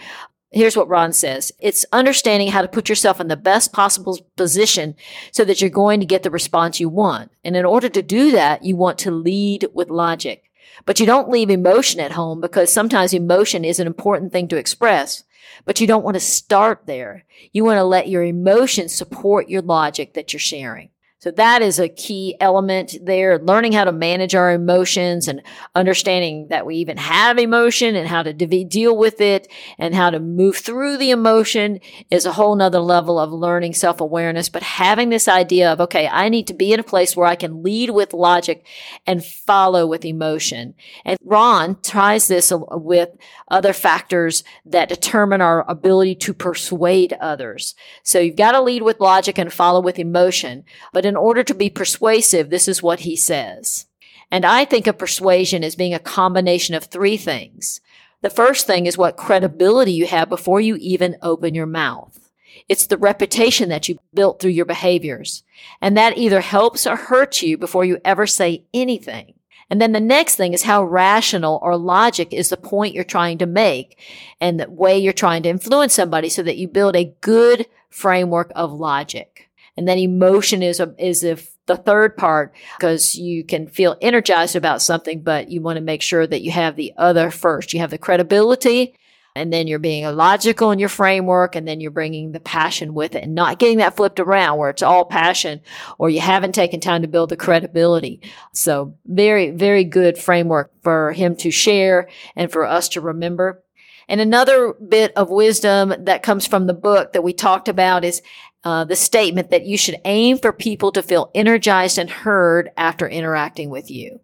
Here's what Ron says. It's understanding how to put yourself in the best possible position so that you're going to get the response you want. And in order to do that, you want to lead with logic. But you don't leave emotion at home because sometimes emotion is an important thing to express. But you don't want to start there. You want to let your emotions support your logic that you're sharing. So that is a key element there. Learning how to manage our emotions and understanding that we even have emotion and how to deal with it and how to move through the emotion is a whole nother level of learning self-awareness. But having this idea of, okay, I need to be in a place where I can lead with logic and follow with emotion. And Ron tries this with other factors that determine our ability to persuade others. So you've got to lead with logic and follow with emotion. But in order to be persuasive, this is what he says. And I think of persuasion as being a combination of three things. The first thing is what credibility you have before you even open your mouth. It's the reputation that you built through your behaviors. And that either helps or hurts you before you ever say anything. And then the next thing is how rational or logic is the point you're trying to make and the way you're trying to influence somebody so that you build a good framework of logic. And then emotion is a, is if the third part because you can feel energized about something, but you want to make sure that you have the other first. You have the credibility and then you're being logical in your framework and then you're bringing the passion with it and not getting that flipped around where it's all passion or you haven't taken time to build the credibility. So very, very good framework for him to share and for us to remember. And another bit of wisdom that comes from the book that we talked about is uh, the statement that you should aim for people to feel energized and heard after interacting with you.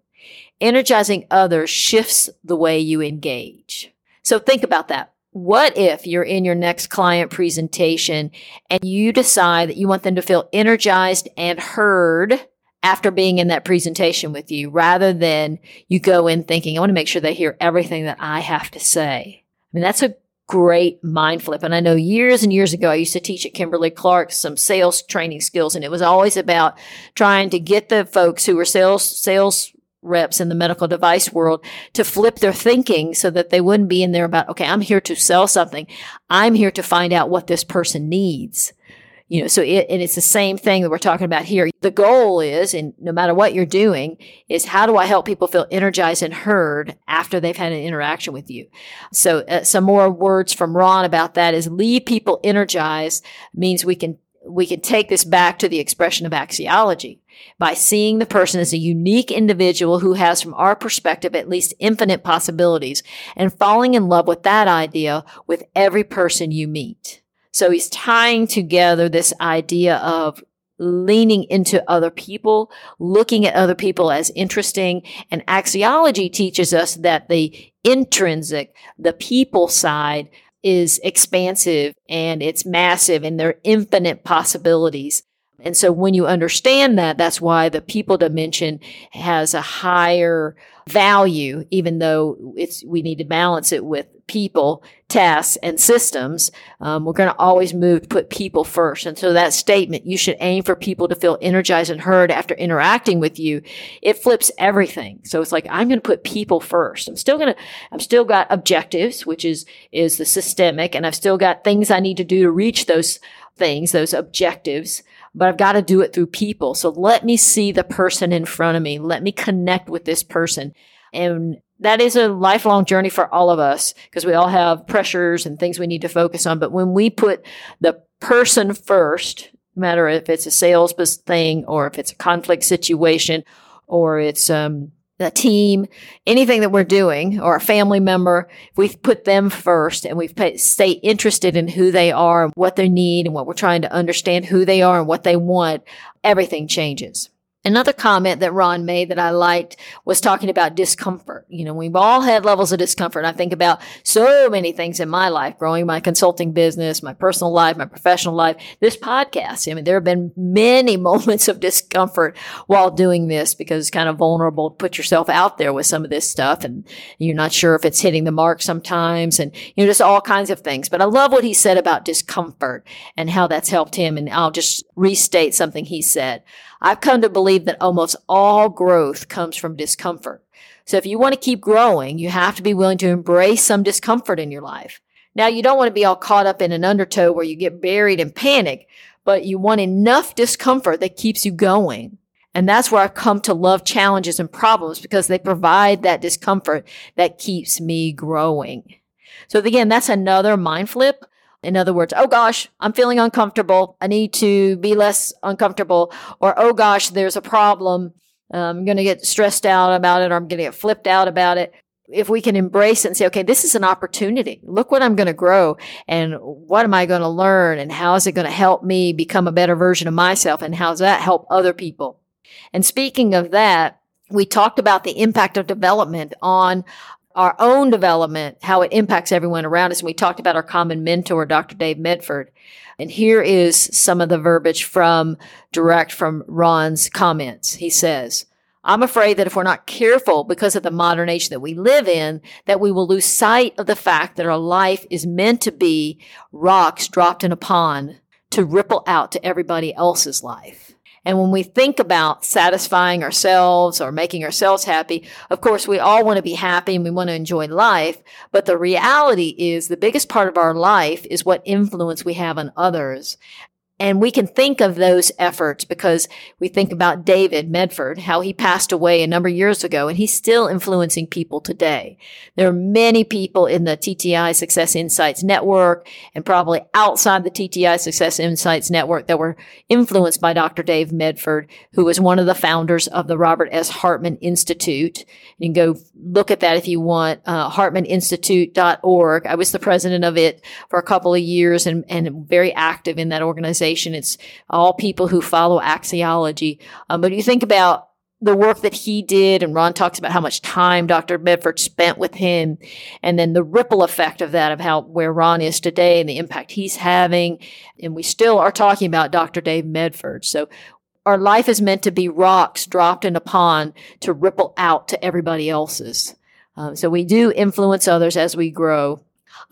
Energizing others shifts the way you engage. So think about that. What if you're in your next client presentation and you decide that you want them to feel energized and heard after being in that presentation with you rather than you go in thinking, I want to make sure they hear everything that I have to say. I mean, that's a great mind flip. And I know years and years ago, I used to teach at Kimberly Clark some sales training skills, and it was always about trying to get the folks who were sales, sales reps in the medical device world to flip their thinking so that they wouldn't be in there about, okay, I'm here to sell something. I'm here to find out what this person needs you know so it, and it's the same thing that we're talking about here the goal is and no matter what you're doing is how do i help people feel energized and heard after they've had an interaction with you so uh, some more words from ron about that is leave people energized means we can we can take this back to the expression of axiology by seeing the person as a unique individual who has, from our perspective, at least infinite possibilities and falling in love with that idea with every person you meet. So he's tying together this idea of leaning into other people, looking at other people as interesting. And axiology teaches us that the intrinsic, the people side is expansive and it's massive and there are infinite possibilities. And so when you understand that, that's why the people dimension has a higher value, even though it's, we need to balance it with people, tasks, and systems. Um, we're going to always move to put people first. And so that statement, you should aim for people to feel energized and heard after interacting with you. It flips everything. So it's like, I'm going to put people first. I'm still going to, I'm still got objectives, which is, is the systemic, and I've still got things I need to do to reach those things, those objectives but I've got to do it through people. So let me see the person in front of me. Let me connect with this person. And that is a lifelong journey for all of us because we all have pressures and things we need to focus on. But when we put the person first, no matter if it's a sales thing or if it's a conflict situation or it's um, a team, anything that we're doing or a family member, we put them first and we stay interested in who they are and what they need and what we're trying to understand who they are and what they want, everything changes. Another comment that Ron made that I liked was talking about discomfort. You know, we've all had levels of discomfort. I think about so many things in my life, growing my consulting business, my personal life, my professional life, this podcast. I mean, there have been many moments of discomfort while doing this because it's kind of vulnerable to put yourself out there with some of this stuff and you're not sure if it's hitting the mark sometimes and, you know, just all kinds of things. But I love what he said about discomfort and how that's helped him. And I'll just restate something he said. I've come to believe that almost all growth comes from discomfort. So if you want to keep growing, you have to be willing to embrace some discomfort in your life. Now, you don't want to be all caught up in an undertow where you get buried in panic, but you want enough discomfort that keeps you going. And that's where I've come to love challenges and problems because they provide that discomfort that keeps me growing. So again, that's another mind flip in other words, oh gosh, I'm feeling uncomfortable. I need to be less uncomfortable. Or, oh gosh, there's a problem. I'm going to get stressed out about it or I'm going to get flipped out about it. If we can embrace it and say, okay, this is an opportunity. Look what I'm going to grow and what am I going to learn and how is it going to help me become a better version of myself and how does that help other people? And speaking of that, we talked about the impact of development on our own development, how it impacts everyone around us. And we talked about our common mentor, Dr. Dave Mefford. And here is some of the verbiage from direct from Ron's comments. He says, I'm afraid that if we're not careful because of the modern age that we live in, that we will lose sight of the fact that our life is meant to be rocks dropped in a pond to ripple out to everybody else's life. And when we think about satisfying ourselves or making ourselves happy, of course, we all want to be happy and we want to enjoy life. But the reality is the biggest part of our life is what influence we have on others. And we can think of those efforts because we think about David Mefford, how he passed away a number of years ago, and he's still influencing people today. There are many people in the TTI Success Insights Network and probably outside the TTI Success Insights Network that were influenced by Dr. Dave Mefford, who was one of the founders of the Robert S. Hartman Institute. You can go look at that if you want, uh, hartmaninstitute.org. I was the president of it for a couple of years and, and very active in that organization It's all people who follow axiology. Um, but you think about the work that he did, and Ron talks about how much time Dr. Mefford spent with him, and then the ripple effect of that, of how where Ron is today and the impact he's having. And we still are talking about Dr. Dave Mefford. So our life is meant to be rocks dropped in a pond to ripple out to everybody else's. Um, so we do influence others as we grow.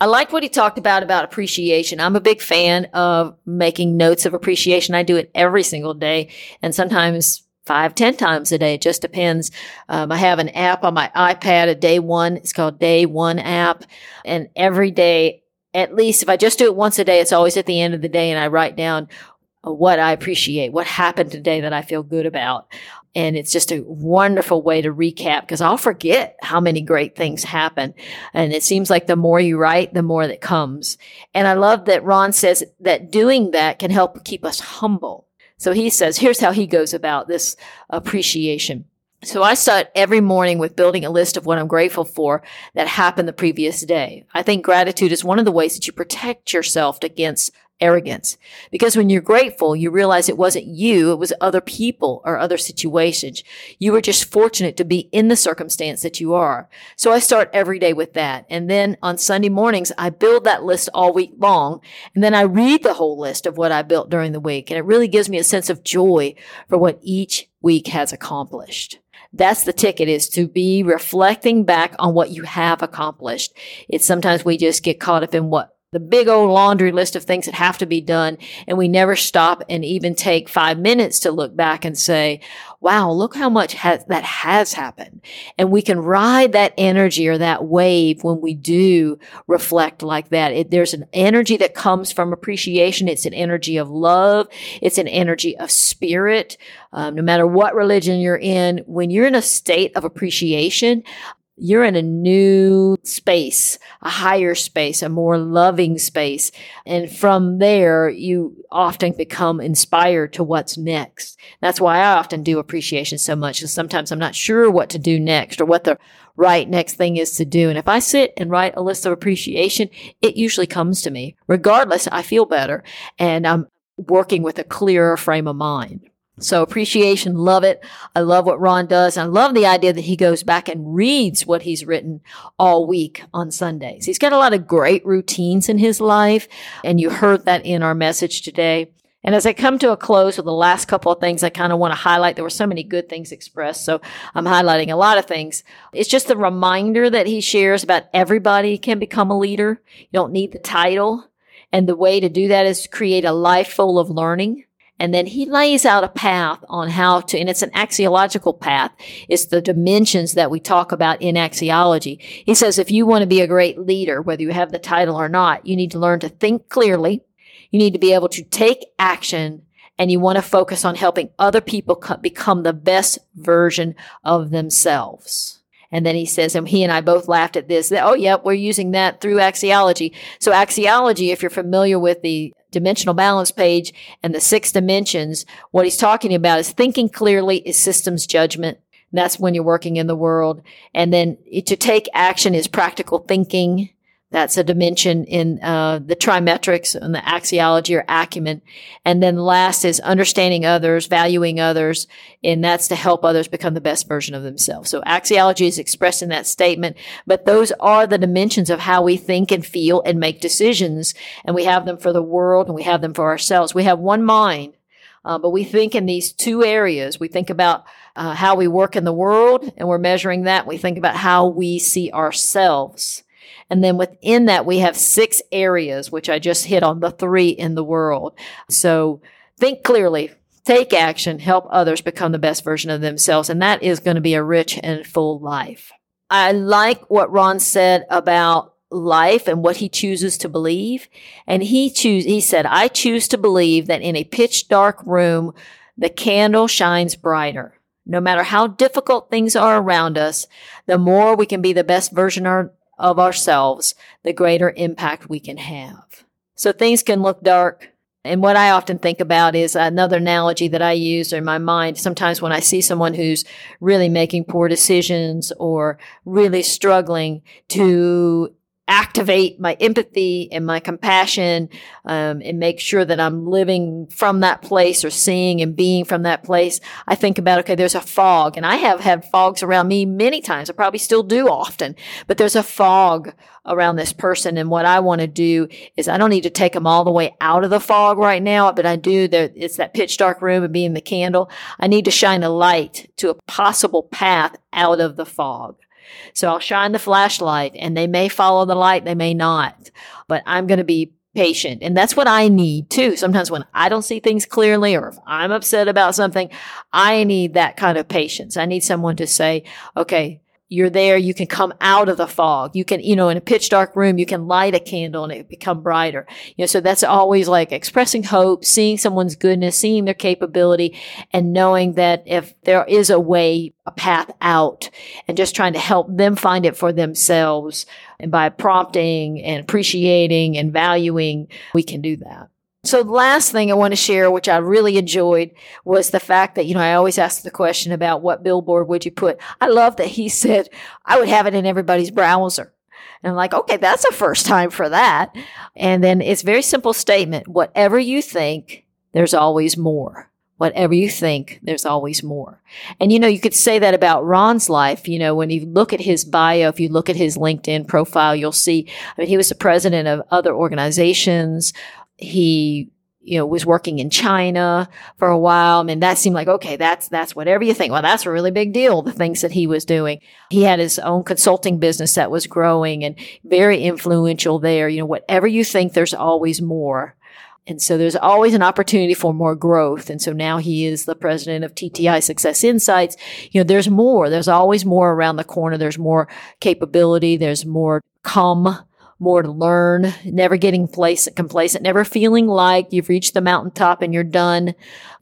I like what he talked about about appreciation. I'm a big fan of making notes of appreciation. I do it every single day and sometimes five, ten times a day. It just depends. Um, I have an app on my iPad, a day one. It's called Day One app. And every day, at least if I just do it once a day, it's always at the end of the day and I write down what I appreciate, what happened today that I feel good about. And it's just a wonderful way to recap because I'll forget how many great things happen. And it seems like the more you write, the more that comes. And I love that Ron says that doing that can help keep us humble. So he says, here's how he goes about this appreciation. So I start every morning with building a list of what I'm grateful for that happened the previous day. I think gratitude is one of the ways that you protect yourself against arrogance. Because when you're grateful, you realize it wasn't you, it was other people or other situations. You were just fortunate to be in the circumstance that you are. So I start every day with that. And then on Sunday mornings, I build that list all week long. And then I read the whole list of what I built during the week. And it really gives me a sense of joy for what each week has accomplished. That's the ticket is to be reflecting back on what you have accomplished. It's sometimes we just get caught up in what the big old laundry list of things that have to be done. And we never stop and even take five minutes to look back and say, wow, look how much has, that has happened. And we can ride that energy or that wave when we do reflect like that. It, there's an energy that comes from appreciation. It's an energy of love. It's an energy of spirit. Um, no matter what religion you're in, when you're in a state of appreciation, you're in a new space, a higher space, a more loving space. And from there, you often become inspired to what's next. That's why I often do appreciation so much. Because sometimes I'm not sure what to do next or what the right next thing is to do. And if I sit and write a list of appreciation, it usually comes to me. Regardless, I feel better and I'm working with a clearer frame of mind. So appreciation, love it. I love what Ron does. I love the idea that he goes back and reads what he's written all week on Sundays. He's got a lot of great routines in his life. And you heard that in our message today. And as I come to a close with the last couple of things I kind of want to highlight, there were so many good things expressed. So I'm highlighting a lot of things. It's just a reminder that he shares about everybody can become a leader. You don't need the title. And the way to do that is create a life full of learning and then he lays out a path on how to, and it's an axiological path. It's the dimensions that we talk about in axiology. He says if you want to be a great leader, whether you have the title or not, you need to learn to think clearly. You need to be able to take action and you want to focus on helping other people become the best version of themselves. And then he says, and he and I both laughed at this, that, oh, yeah, we're using that through axiology. So axiology, if you're familiar with the dimensional balance page and the six dimensions, what he's talking about is thinking clearly is systems judgment. That's when you're working in the world. And then to take action is practical thinking. That's a dimension in uh, the TriMetrix and the axiology or acumen. And then last is understanding others, valuing others, and that's to help others become the best version of themselves. So axiology is expressed in that statement, but those are the dimensions of how we think and feel and make decisions. And we have them for the world and we have them for ourselves. We have one mind. Uh, but we think in these two areas. We think about uh, how we work in the world, and we're measuring that. We think about how we see ourselves. And then within that, we have six areas, which I just hit on the three in the world. So think clearly, take action, help others become the best version of themselves. And that is going to be a rich and full life. I like what Ron said about life and what he chooses to believe. And he choose, he said, I choose to believe that in a pitch dark room, the candle shines brighter. No matter how difficult things are around us, the more we can be the best version of ourselves, the greater impact we can have. So things can look dark. And what I often think about is another analogy that I use in my mind. Sometimes when I see someone who's really making poor decisions or really struggling to activate my empathy and my compassion um, and make sure that I'm living from that place or seeing and being from that place, I think about, okay, there's a fog. And I have had fogs around me many times. I probably still do often, but there's a fog around this person. And what I want to do is I don't need to take them all the way out of the fog right now, but I do that. It's that pitch dark room and being the candle. I need to shine a light to a possible path out of the fog. So I'll shine the flashlight and they may follow the light, they may not, but I'm going to be patient. And that's what I need too. Sometimes when I don't see things clearly or if I'm upset about something, I need that kind of patience. I need someone to say, okay, you're there, you can come out of the fog. You can, you know, in a pitch dark room, you can light a candle and it become brighter. You know, so that's always like expressing hope, seeing someone's goodness, seeing their capability and knowing that if there is a way, a path out and just trying to help them find it for themselves and by prompting and appreciating and valuing, we can do that. So the last thing I want to share, which I really enjoyed, was the fact that, you know, I always ask the question about what billboard would you put. I love that he said, I would have it in everybody's browser. And I'm like, okay, that's a first time for that. And then it's very simple statement. Whatever you think, there's always more. Whatever you think, there's always more. And you know, you could say that about Ron's life. You know, when you look at his bio, if you look at his LinkedIn profile, you'll see, I mean, he was the president of other organizations, he you know was working in China for a while. I mean, that seemed like okay, that's that's whatever you think. Well, that's a really big deal. The things that he was doing. He had his own consulting business that was growing and very influential there. You know, whatever you think, there's always more. And so there's always an opportunity for more growth. And so now he is the president of TTI Success Insights. You know, there's more. There's always more around the corner. There's more capability. There's more come more to learn, never getting complacent, never feeling like you've reached the mountaintop and you're done.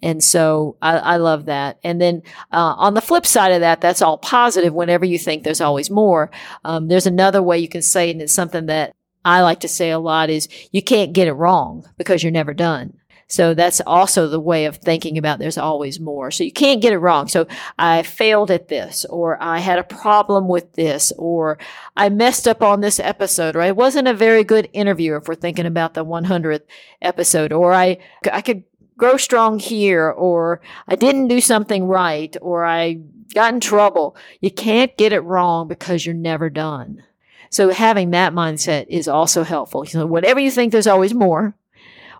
And so I, I love that. And then uh, on the flip side of that, that's all positive. Whenever you think there's always more, um, there's another way you can say, it, and it's something that I like to say a lot is you can't get it wrong because you're never done. So that's also the way of thinking about there's always more. So you can't get it wrong. So I failed at this, or I had a problem with this, or I messed up on this episode, or I wasn't a very good interviewer if we're thinking about the 100th episode, or I, I could grow strong here, or I didn't do something right, or I got in trouble. You can't get it wrong because you're never done. So having that mindset is also helpful. So whatever you think, there's always more.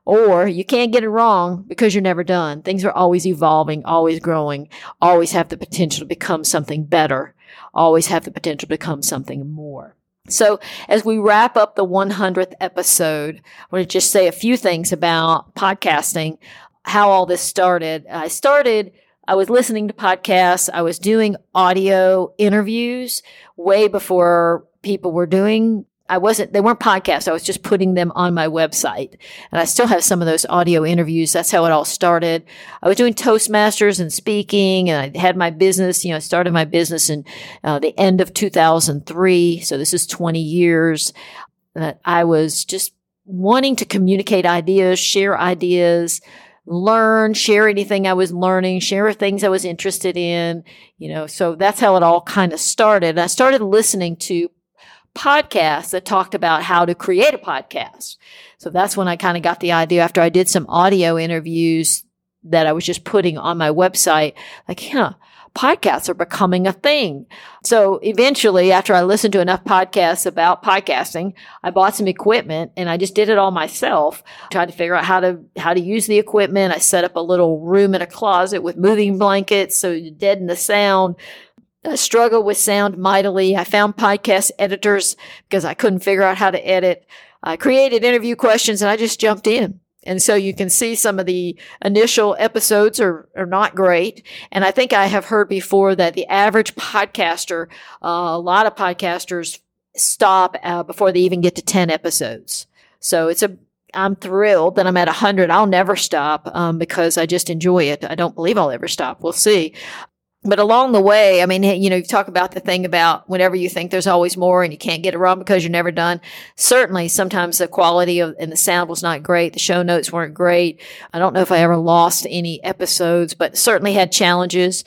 Or you can't get it wrong because you're never done. Things are always evolving, always growing, always have the potential to become something better, always have the potential to become something more. So, as we wrap up the 100th episode, I want to just say a few things about podcasting, how all this started. I started, I was listening to podcasts, I was doing audio interviews way before people were doing I wasn't, they weren't podcasts. I was just putting them on my website. And I still have some of those audio interviews. That's how it all started. I was doing Toastmasters and speaking, and I had my business. You know, I started my business in uh, the end of 2003. So this is 20 years that I was just wanting to communicate ideas, share ideas, learn, share anything I was learning, share things I was interested in, you know, so that's how it all kind of started. I started listening to podcasts that talked about how to create a podcast. So that's when I kind of got the idea after I did some audio interviews that I was just putting on my website, like, yeah, podcasts are becoming a thing. So eventually, after I listened to enough podcasts about podcasting, I bought some equipment and I just did it all myself. Tried to figure out how to how to use the equipment. I set up a little room in a closet with moving blankets so you deaden the sound. I struggled with sound mightily. I found podcast editors because I couldn't figure out how to edit. I created interview questions and I just jumped in. And so you can see some of the initial episodes are, are not great. And I think I have heard before that the average podcaster, uh, a lot of podcasters stop uh, before they even get to 10 episodes. So it's a, I'm thrilled that I'm at 100. I'll never stop um, because I just enjoy it. I don't believe I'll ever stop. We'll see but along the way, I mean, you know, you talk about the thing about whenever you think there's always more and you can't get it wrong because you're never done. Certainly, sometimes the quality of and the sound was not great. The show notes weren't great. I don't know if I ever lost any episodes, but certainly had challenges.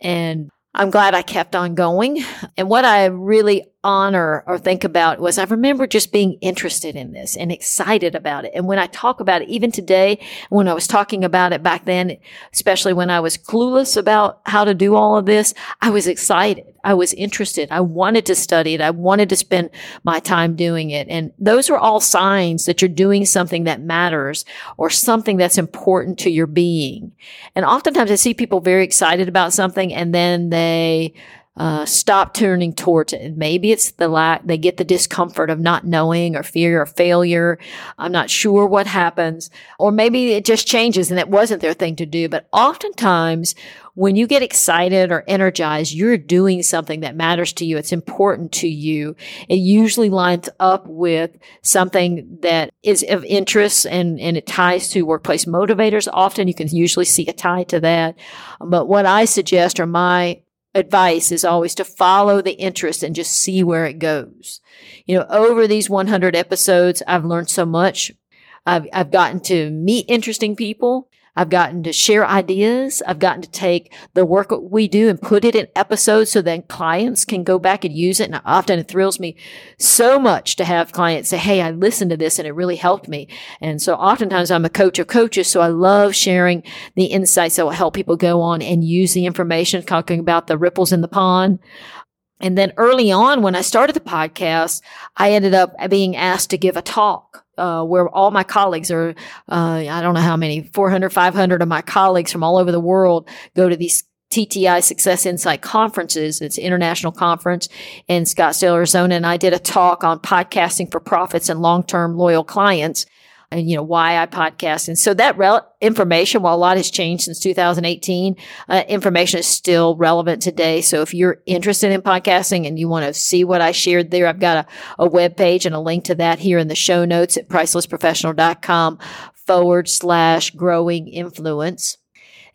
And I'm glad I kept on going. And what I really honor or think about was I remember just being interested in this and excited about it. And when I talk about it, even today, when I was talking about it back then, especially when I was clueless about how to do all of this, I was excited. I was interested. I wanted to study it. I wanted to spend my time doing it. And those are all signs that you're doing something that matters or something that's important to your being. And oftentimes I see people very excited about something and then they uh, stop turning towards it. And maybe it's the lack, they get the discomfort of not knowing or fear or failure. I'm not sure what happens. Or maybe it just changes and it wasn't their thing to do. But oftentimes, when you get excited or energized, you're doing something that matters to you. It's important to you. It usually lines up with something that is of interest and, and it ties to workplace motivators. Often you can usually see a tie to that. But what I suggest or my advice is always to follow the interest and just see where it goes. You know, over these 100 episodes, I've learned so much. I've, I've gotten to meet interesting people. I've gotten to share ideas. I've gotten to take the work we do and put it in episodes so then clients can go back and use it. And often it thrills me so much to have clients say, Hey, I listened to this and it really helped me. And so oftentimes I'm a coach of coaches. So I love sharing the insights that will help people go on and use the information, talking about the ripples in the pond. And then early on, when I started the podcast, I ended up being asked to give a talk uh, where all my colleagues are, uh, I don't know how many, 400, 500 of my colleagues from all over the world go to these TTI Success Insight conferences. It's an international conference in Scottsdale, Arizona. And I did a talk on podcasting for profits and long-term loyal clients and you know why I podcast. And so that information, while a lot has changed since 2018, uh, information is still relevant today. So if you're interested in podcasting and you want to see what I shared there, I've got a, a web page and a link to that here in the show notes at pricelessprofessional.com forward slash growing influence.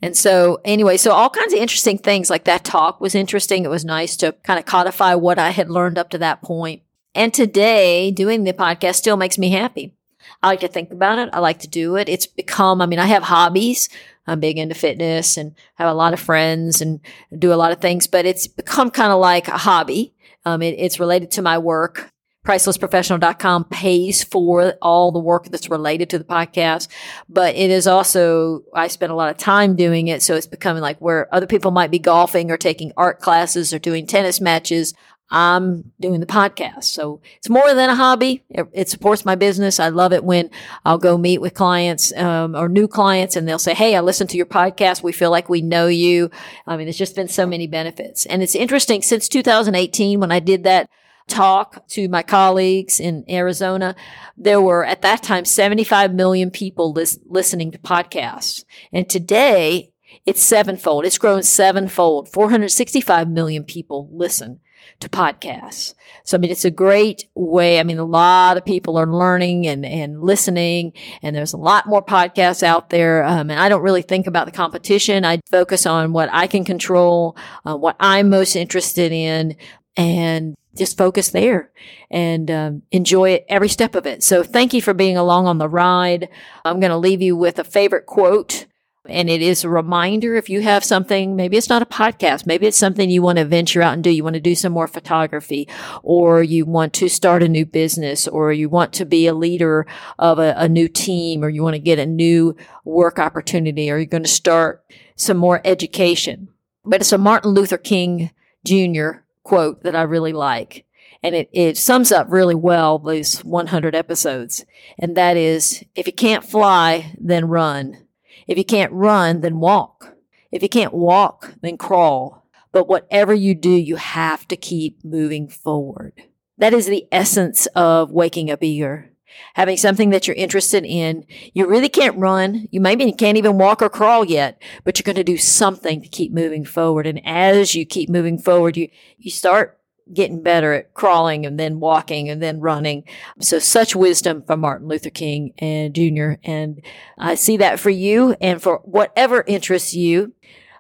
And so anyway, so all kinds of interesting things like that talk was interesting. It was nice to kind of codify what I had learned up to that point. And today doing the podcast still makes me happy. I like to think about it. I like to do it. It's become, I mean, I have hobbies. I'm big into fitness and have a lot of friends and do a lot of things, but it's become kind of like a hobby. Um, it, it's related to my work. Pricelessprofessional.com pays for all the work that's related to the podcast, but it is also, I spend a lot of time doing it. So it's becoming like where other people might be golfing or taking art classes or doing tennis matches. I'm doing the podcast. So it's more than a hobby. It, it, supports my business. I love it when I'll go meet with clients um, or new clients and they'll say, Hey, I listened to your podcast. We feel like we know you. I mean, there's just been so many benefits. And it's interesting since 2018 when I did that talk to my colleagues in Arizona, there were at that time 75 million people lis- listening to podcasts. And today it's sevenfold. It's grown sevenfold. 465 million people listen to podcasts. So, I mean, it's a great way. I mean, a lot of people are learning and, and listening, and there's a lot more podcasts out there. Um, and I don't really think about the competition. I focus on what I can control, uh, what I'm most interested in, and just focus there and um, enjoy it every step of it. So thank you for being along on the ride. I'm going to leave you with a favorite quote and it is a reminder if you have something, maybe it's not a podcast, maybe it's something you want to venture out and do. You want to do some more photography or you want to start a new business or you want to be a leader of a, a new team or you want to get a new work opportunity or you're going to start some more education. But it's a Martin Luther King Jr. quote that I really like. And it, it sums up really well these 100 episodes. And that is, if you can't fly, then run. If you can't run, then walk. If you can't walk, then crawl. But whatever you do, you have to keep moving forward. That is the essence of waking up eager. Having something that you're interested in. You really can't run. You maybe can't even walk or crawl yet, but you're going to do something to keep moving forward. And as you keep moving forward, you, you start getting better at crawling and then walking and then running. So such wisdom from Martin Luther King and Jr. And I see that for you and for whatever interests you.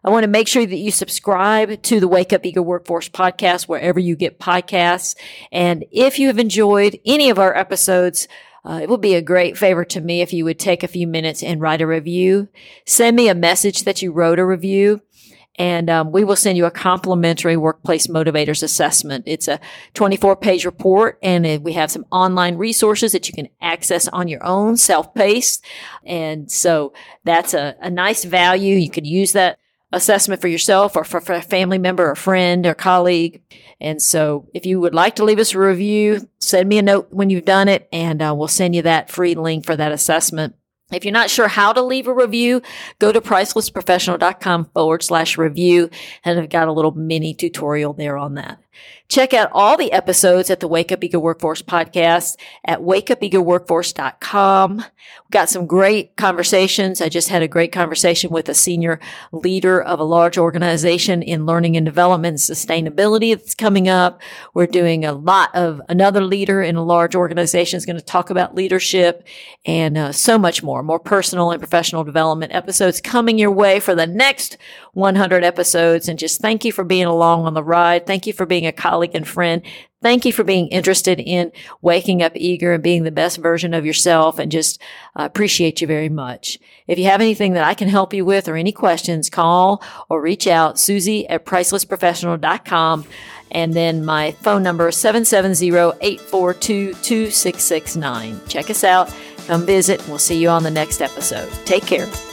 I want to make sure that you subscribe to the Wake Up Eager Workforce podcast wherever you get podcasts. And if you have enjoyed any of our episodes, uh, it would be a great favor to me if you would take a few minutes and write a review. Send me a message that you wrote a review and um, we will send you a complimentary workplace motivators assessment. It's a 24 page report and we have some online resources that you can access on your own self-paced. And so that's a, a nice value. You could use that assessment for yourself or for, for, a family member or friend or colleague. And so if you would like to leave us a review, send me a note when you've done it and uh, we'll send you that free link for that assessment. If you're not sure how to leave a review, go to pricelessprofessional.com forward slash review. And I've got a little mini tutorial there on that. Check out all the episodes at the Wake Up Eager Workforce podcast at wakeupeagerworkforce.com. We've got some great conversations. I just had a great conversation with a senior leader of a large organization in learning and development and sustainability that's coming up. We're doing a lot of another leader in a large organization is going to talk about leadership and uh, so much more, more personal and professional development episodes coming your way for the next 100 episodes. And just thank you for being along on the ride. Thank you for being a colleague and friend. Thank you for being interested in waking up eager and being the best version of yourself and just uh, appreciate you very much. If you have anything that I can help you with or any questions, call or reach out Susie at pricelessprofessional.com. And then my phone number is 770-842-2669. Check us out. Come visit. We'll see you on the next episode. Take care.